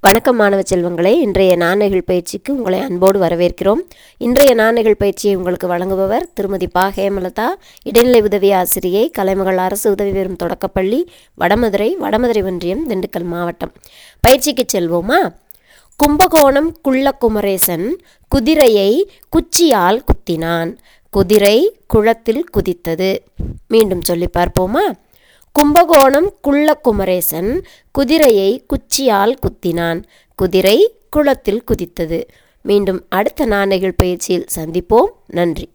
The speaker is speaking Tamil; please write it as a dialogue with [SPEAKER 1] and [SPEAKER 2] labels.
[SPEAKER 1] வணக்கம் மாணவ செல்வங்களே இன்றைய நாணயங்கள் பயிற்சிக்கு உங்களை அன்போடு வரவேற்கிறோம். இன்றைய நாணயங்கள் பயிற்சியை உங்களுக்கு வழங்குபவர் திருமதி பா. ஹேமலதா இடைநிலை உதவி ஆசிரியை கலைமகள் அரசு உதவி பெறும் தொடக்கப்பள்ளி வடமதுரை வடமதுரை ஒன்றியம் திண்டுக்கல் மாவட்டம். பயிற்சிக்கு செல்வோமா? கும்பகோணம் குள்ளக்குமரேசன் குதிரையை குச்சியால் குத்தினான். குதிரை குளத்தில் குதித்தது. மீண்டும் சொல்லி பார்ப்போமா? கும்பகோணம் குள்ளக்குமரேசன் குதிரையை குச்சியால் குத்தினான். குதிரை குளத்தில் குதித்தது. மீண்டும் அடுத்த நாணயங்கள் பயிற்சியில் சந்திப்போம். நன்றி.